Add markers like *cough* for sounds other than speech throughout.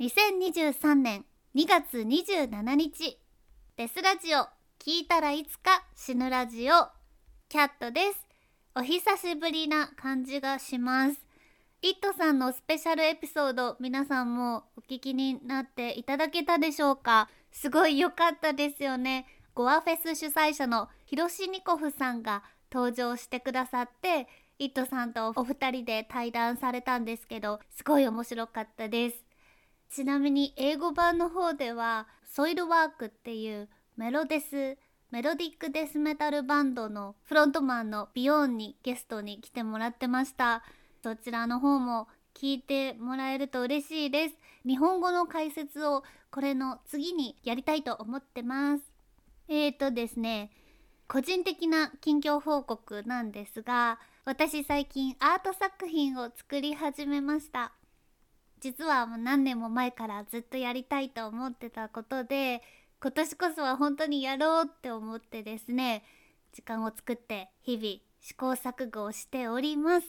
2023年2月27日。デスラジオ聞いたらいつか死ぬラジオ。キャットです。お久しぶりな感じがします。イットさんのスペシャルエピソード皆さんもお聞きになっていただけたでしょうか？すごい良かったですよね。ゴアフェス主催者のヒロシニコフさんが登場してくださってイットさんとお二人で対談されたんですけどすごい面白かったです。ちなみに英語版の方ではソイルワークっていうメロデスメロディックデスメタルバンドのフロントマンのビヨーンにゲストに来てもらってました。そちらの方も聞いてもらえると嬉しいです。日本語の解説をこれの次にやりたいと思ってます。えーとですね個人的な近況報告なんですが私最近アート作品を作り始めました。実はもう何年も前からずっとやりたいと思ってたことで今年こそは本当にやろうって思ってですね時間を作って日々試行錯誤をしております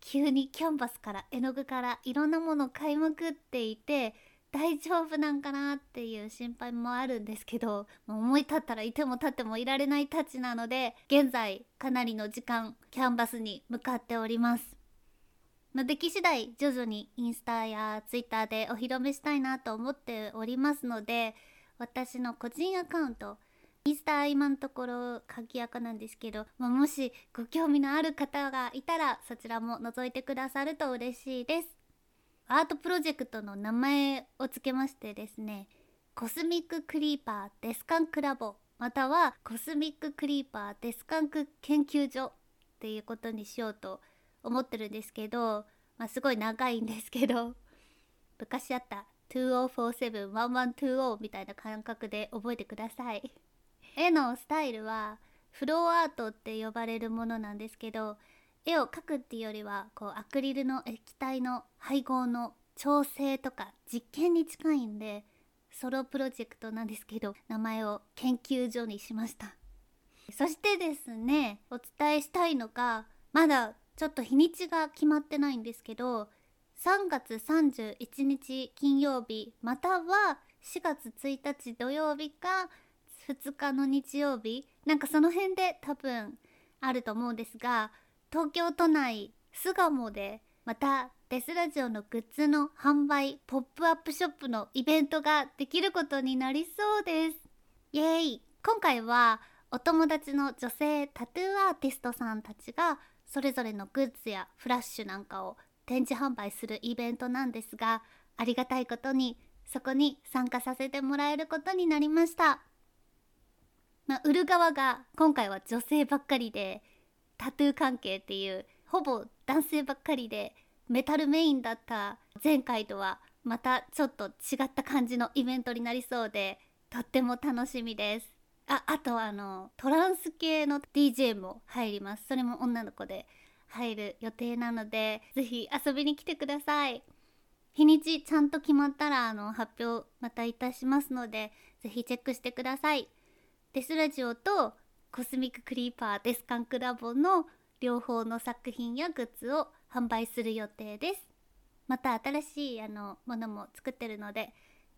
急にキャンバスから絵の具からいろんなものを買いまくっていて大丈夫なんかなっていう心配もあるんですけど思い立ったらいても立ってもいられないたちなので現在かなりの時間キャンバスに向かっております。までき次第徐々にインスタやツイッターでお披露目したいなと思っておりますので私の個人アカウントインスタ今のところ鍵垢なんですけど、まあ、もしご興味のある方がいたらそちらも覗いてくださると嬉しいです。アートプロジェクトの名前を付けましてですねコスミッククリーパーデスカンクラボまたはコスミッククリーパーデスカンク研究所っていうことにしようと思ってるんですけど、まあ、すごい長いんですけど *laughs* 昔あった2047-1120みたいな感覚で覚えてください。絵のスタイルはフローアートって呼ばれるものなんですけど絵を描くっていうよりはこうアクリルの液体の配合の調整とか実験に近いんでソロプロジェクトなんですけど名前を研究所にしました。そしてですねお伝えしたいのがまだちょっと日にちが決まってないんですけど3月31日金曜日または4月1日土曜日か2日の日曜日なんかその辺で多分あると思うんですが東京都内巣鴨でまたデスラジオのグッズの販売ポップアップショップのイベントができることになりそうです。イエーイ。今回はお友達の女性タトゥーアーティストさんたちがそれぞれのグッズやフラッシュなんかを展示販売するイベントなんですがありがたいことにそこに参加させてもらえることになりました、まあ、売る側が今回は女性ばっかりでタトゥー関係っていうほぼ男性ばっかりでメタルメインだった前回とはまたちょっと違った感じのイベントになりそうでとっても楽しみです。ああとはあのトランス系の DJ も入ります。それも女の子で入る予定なので是非遊びに来てください。日にちちゃんと決まったらあの発表またいたしますので是非チェックしてください。デスラジオとコスミッククリーパーデスカンクラボの両方の作品やグッズを販売する予定です。また新しいあのものも作ってるので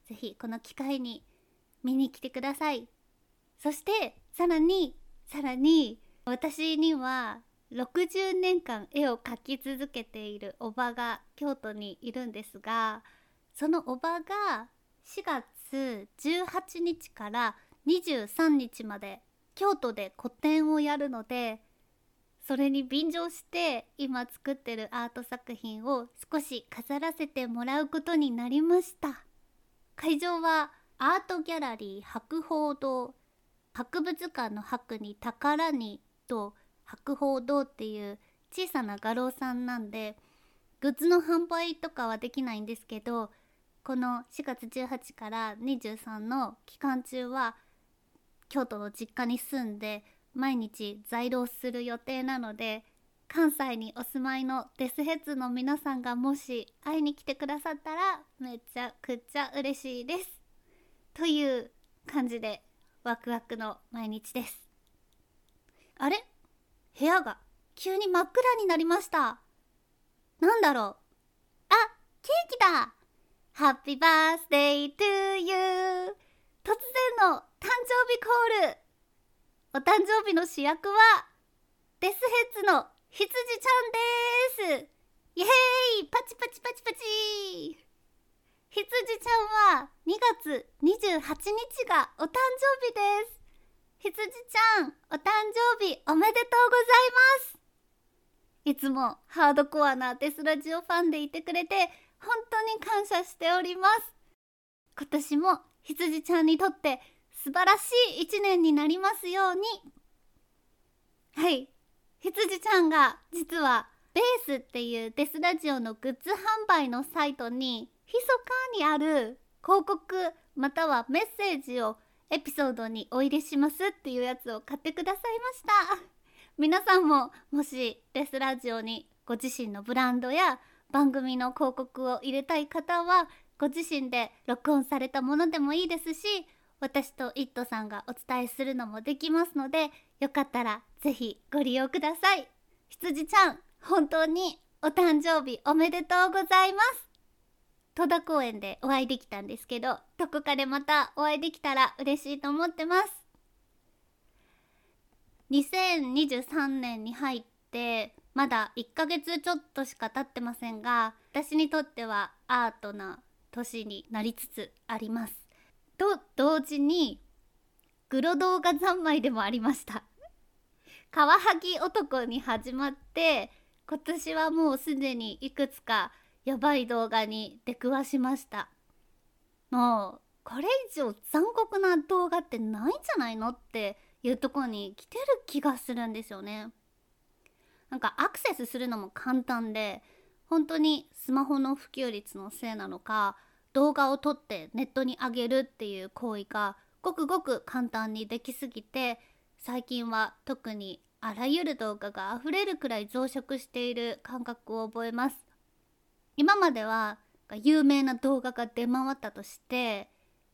是非この機会に見に来てください。そしてさらにさらに私には60年間絵を描き続けているおばが京都にいるんですがそのおばが4月18日から23日まで京都で個展をやるのでそれに便乗して今作ってるアート作品を少し飾らせてもらうことになりました。会場はアートギャラリー博報堂博物館の博に宝にと博報堂っていう小さな画廊さんなんでグッズの販売とかはできないんですけどこの4月18から23の期間中は京都の実家に住んで毎日在労する予定なので関西にお住まいのデスヘッズの皆さんがもし会いに来てくださったらめちゃくちゃ嬉しいです。という感じでワクワクの毎日です。あれ？部屋が急に真っ暗になりました。なんだろう？あ、ケーキだ。Happy birthday to you 突然の誕生日コール。お誕生日の主役はデスヘッズの羊ちゃんです。イエーイ！パチパチパチパチ。羊ちゃんは2月28日がお誕生日です。羊ちゃんお誕生日おめでとうございます。いつもハードコアなデスラジオファンでいてくれて本当に感謝しております。今年も羊ちゃんにとって素晴らしい一年になりますように。はい。羊ちゃんが実はベースっていうデスラジオのグッズ販売のサイトに密かにある広告またはメッセージをエピソードにお入れしますっていうやつを買ってくださいました。*laughs* 皆さんももしデスラジオにご自身のブランドや番組の広告を入れたい方はご自身で録音されたものでもいいですし私とイットさんがお伝えするのもできますのでよかったら是非ご利用ください。羊ちゃん本当にお誕生日おめでとうございます。戸田公園でお会いできたんですけどどこかでまたお会いできたら嬉しいと思ってます。2023年に入ってまだ1ヶ月ちょっとしか経ってませんが私にとってはアートな年になりつつあります。と同時にグロ動画三昧でもありました。カワハギ男に始まって今年はもうすでにいくつかやばい動画に出くわしました。もうこれ以上残酷な動画ってないんじゃないのっていうところに来てる気がするんですよね。なんかアクセスするのも簡単で本当にスマホの普及率のせいなのか動画を撮ってネットに上げるっていう行為がごくごく簡単にできすぎて最近は特にあらゆる動画が溢れるくらい増殖している感覚を覚えます。今までは有名な動画が出回ったとして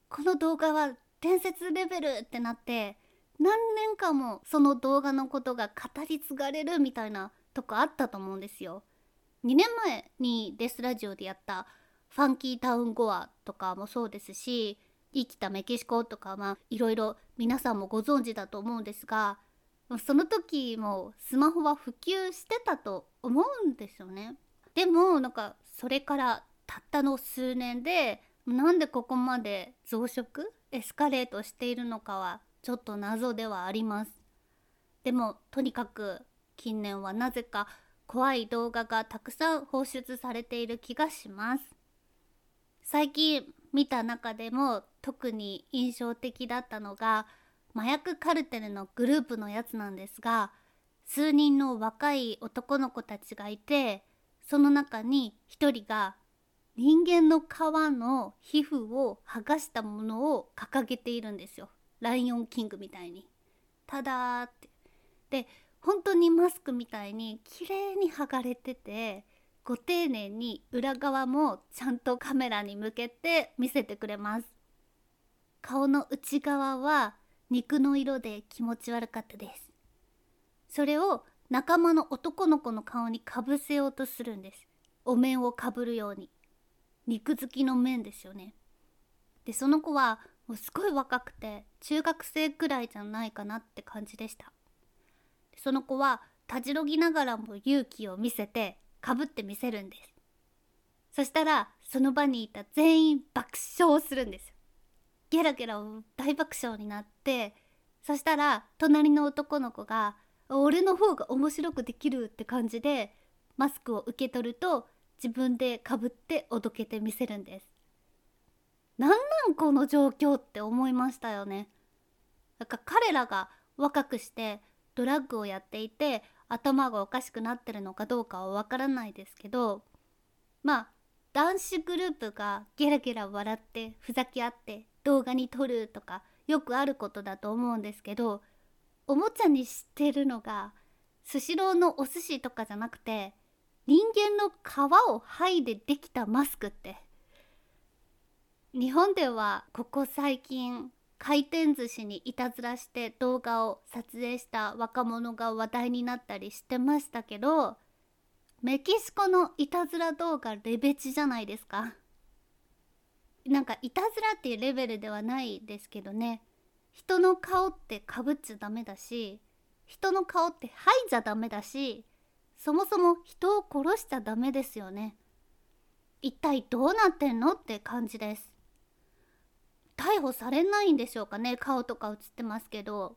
この動画は伝説レベルってなって何年間もその動画のことが語り継がれるみたいなとこあったと思うんですよ。2年前にデスラジオでやったファンキータウンゴアとかもそうですし生きたメキシコとかはいろいろ皆さんもご存知だと思うんですがその時もスマホは普及してたと思うんですよね。でもなんかそれからたったの数年でなんでここまで増殖エスカレートしているのかはちょっと謎ではあります。でもとにかく近年はなぜか怖い動画がたくさん放出されている気がします。最近見た中でも特に印象的だったのが麻薬カルテルのグループのやつなんですが数人の若い男の子たちがいてその中に一人が人間の皮の皮膚を剥がしたものを掲げているんですよ。ライオンキングみたいに。ただって。で本当にマスクみたいに綺麗に剥がれててご丁寧に裏側もちゃんとカメラに向けて見せてくれます。顔の内側は肉の色で気持ち悪かったです。それを仲間の男の子の顔にかぶせようとするんです。お面をかぶるように。肉付きの面ですよね。でその子はもうすごい若くて中学生くらいじゃないかなって感じでした。その子はたじろぎながらも勇気を見せてかぶってみせるんです。そしたらその場にいた全員爆笑するんです。ゲラゲラ大爆笑になってそしたら隣の男の子が俺の方が面白くできるって感じでマスクを受け取ると自分でかぶっておどけてみせるんです。なんなんこの状況って思いましたよね。なんか彼らが若くしてドラッグをやっていて頭がおかしくなってるのかどうかはわからないですけどまあ男子グループがゲラゲラ笑ってふざけ合って動画に撮るとかよくあることだと思うんですけどおもちゃにしてるのがスシローのお寿司とかじゃなくて人間の皮を剥いでできたマスクって。日本ではここ最近回転寿司にいたずらして動画を撮影した若者が話題になったりしてましたけどメキシコのいたずら動画レベチじゃないですか。なんかいたずらっていうレベルではないですけどね。人の顔ってかぶっちゃダメだし人の顔って吐いちゃダメだしそもそも人を殺しちゃダメですよね。一体どうなってんのって感じです。逮捕されないんでしょうかね顔とか映ってますけど。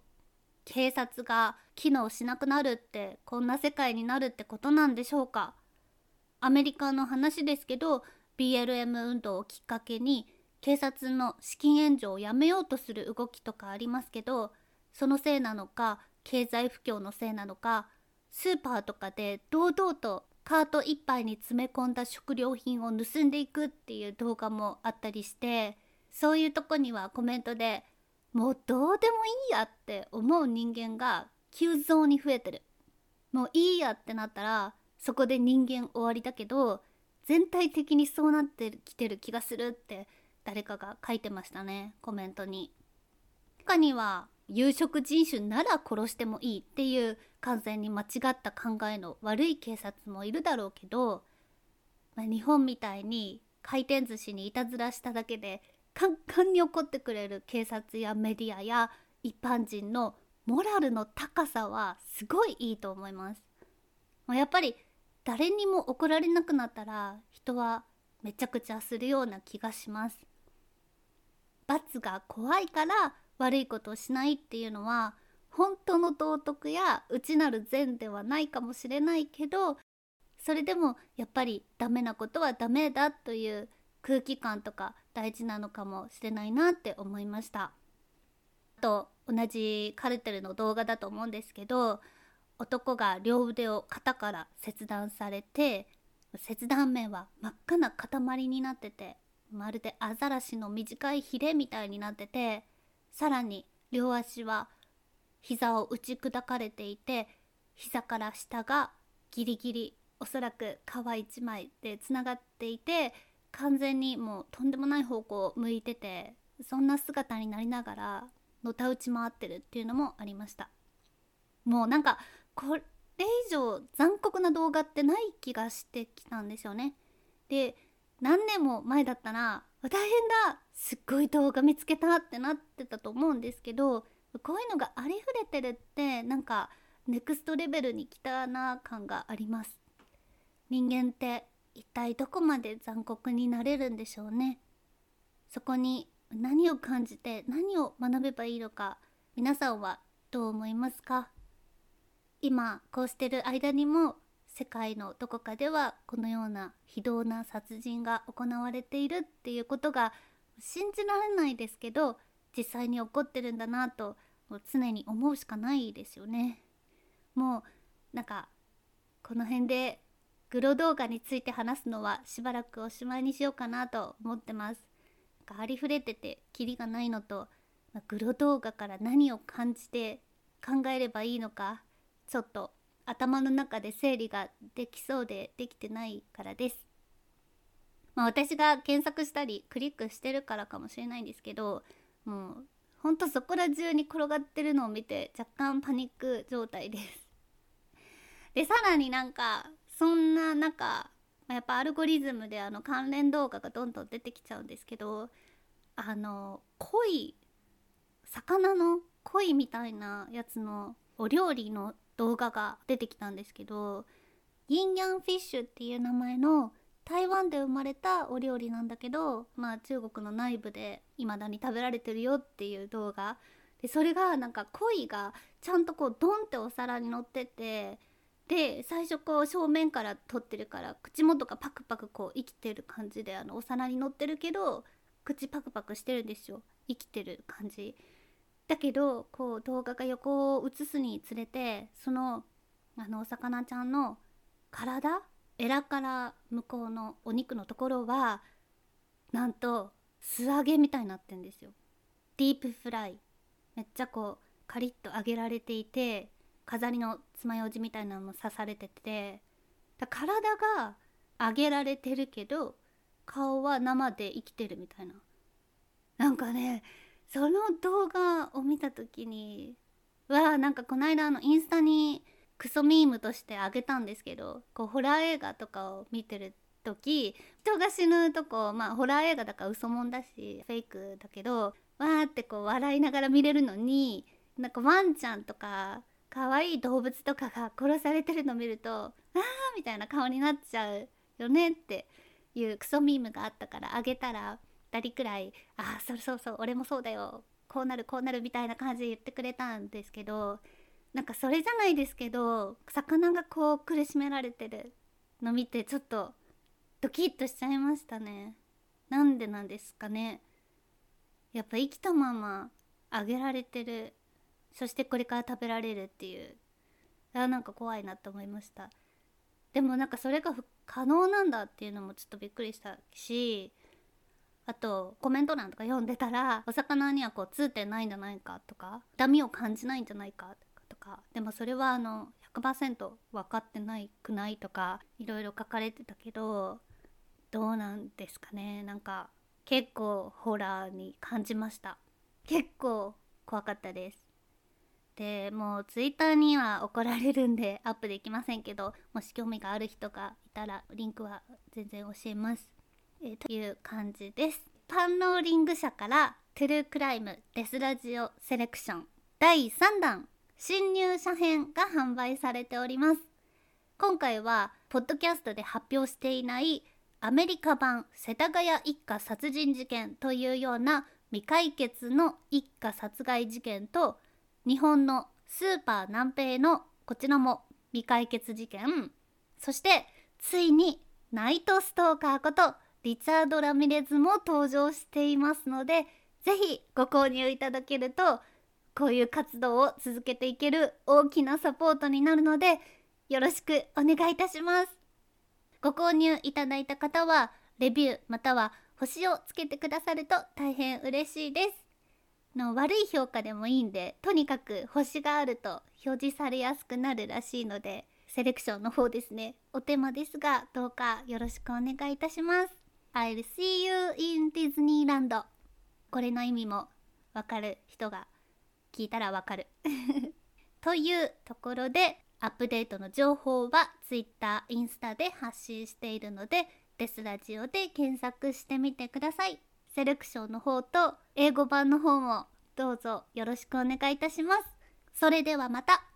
警察が機能しなくなるってこんな世界になるってことなんでしょうか。アメリカの話ですけど BLM 運動をきっかけに警察の資金援助をやめようとする動きとかありますけどそのせいなのか経済不況のせいなのかスーパーとかで堂々とカートいっぱいに詰め込んだ食料品を盗んでいくっていう動画もあったりしてそういうとこにはコメントでもうどうでもいいやって思う人間が急増に増えてる。もういいやってなったらそこで人間終わりだけど全体的にそうなってきてる気がするって誰かが書いてましたねコメントに他には有色人種なら殺してもいいっていう完全に間違った考えの悪い警察もいるだろうけど、まあ、日本みたいに回転寿司にいたずらしただけでカンカンに怒ってくれる警察やメディアや一般人のモラルの高さはすごいいいと思います。やっぱり誰にも怒られなくなったら人はめちゃくちゃするような気がします。罰が怖いから悪いことをしないっていうのは本当の道徳や内なる善ではないかもしれないけどそれでもやっぱりダメなことはダメだという空気感とか大事なのかもしれないなって思いました。と同じカルテルの動画だと思うんですけど男が両腕を肩から切断されて切断面は真っ赤な塊になっててまるでアザラシの短いヒレみたいになっててさらに両足は膝を打ち砕かれていて膝から下がギリギリおそらく皮一枚でつながっていて完全にもうとんでもない方向を向いててそんな姿になりながらのたうち回ってるっていうのもありました。もうなんかこれ以上残酷な動画ってない気がしてきたんですよね。で何年も前だったら大変だすっごい動画見つけたってなってたと思うんですけどこういうのがありふれてるってなんかネクストレベルに来たな感があります。人間って一体どこまで残酷になれるんでしょうね。そこに何を感じて何を学べばいいのか皆さんはどう思いますか？今こうしてる間にも世界のどこかではこのような非道な殺人が行われているっていうことが信じられないですけど実際に起こってるんだなと常に思うしかないですよね。もうなんかこの辺でグロ動画について話すのはしばらくおしまいにしようかなと思ってます。なんかありふれててキリがないのと、ま、グロ動画から何を感じて考えればいいのかちょっと頭の中で整理ができそうでできてないからです。まあ私が検索したりクリックしてるからかもしれないんですけどもうほんとそこら中に転がってるのを見て若干パニック状態です。でさらになんかそんな中やっぱアルゴリズムであの関連動画がどんどん出てきちゃうんですけどあの鯉魚の鯉みたいなやつのお料理の動画が出てきたんですけどインギンフィッシュっていう名前の台湾で生まれたお料理なんだけどまあ中国の内部で未だに食べられてるよっていう動画。でそれがなんか鯉がちゃんとこうドンってお皿に乗っててで最初こう正面から撮ってるから口元がパクパクこう生きてる感じであのお皿に乗ってるけど口パクパクしてるんですよ。生きてる感じ。だけどこう動画が横を映すにつれてそのあのお魚ちゃんの体エラから向こうのお肉のところはなんと素揚げみたいになってんですよ。ディープフライ。めっちゃこうカリッと揚げられていて飾りの爪楊枝みたいなのも刺されてて体が揚げられてるけど顔は生で生きてるみたいな。なんかねその動画を見た時にわあなんかこの間あのインスタにクソミームとしてあげたんですけどこうホラー映画とかを見てる時人が死ぬとこまあホラー映画だから嘘もんだしフェイクだけどわーってこう笑いながら見れるのになんかワンちゃんとか可愛い動物とかが殺されてるの見るとあーみたいな顔になっちゃうよねっていうクソミームがあったからあげたら2人くらい「ああそうそうそう俺もそうだよ。こうなるこうなる」みたいな感じで言ってくれたんですけどなんかそれじゃないですけど魚がこう苦しめられてるの見てちょっとドキッとしちゃいましたね。なんでなんですかね。やっぱ生きたままあげられてる。そしてこれから食べられるっていう。あなんか怖いなって思いました。でもなんかそれが可能なんだっていうのもちょっとびっくりしたしあとコメント欄とか読んでたら *laughs* お魚にはこう痛点ないんじゃないかとか痛みを感じないんじゃないかとかでもそれはあの100%分かってないくないとかいろいろ書かれてたけどどうなんですかね。なんか結構ホラーに感じました。結構怖かったです。でもうツイッターには怒られるんでアップできませんけどもし興味がある人がいたらリンクは全然教えます。えー、という感じです。パンローリング社からトゥルークライムデスラジオセレクション第3弾新入社編が販売されております。今回はポッドキャストで発表していないアメリカ版世田谷一家殺人事件というような未解決の一家殺害事件と日本のスーパー南平のこちらも未解決事件。そしてついにナイトストーカーことリチャード・ラミレズも登場していますので是非ご購入いただけるとこういう活動を続けていける大きなサポートになるのでよろしくお願いいたします。ご購入いただいた方はレビューまたは星をつけてくださると大変嬉しいです。の悪い評価でもいいんでとにかく星があると表示されやすくなるらしいのでセレクションの方ですね。お手間ですがどうかよろしくお願いいたします。I'll see you in Disneyland. これの意味もわかる人が聞いたらわかる。*laughs* というところでアップデートの情報は Twitter、インスタで発信しているのでデスラジオで検索してみてください。セレクションの方と英語版の方もどうぞよろしくお願いいたします。それではまた。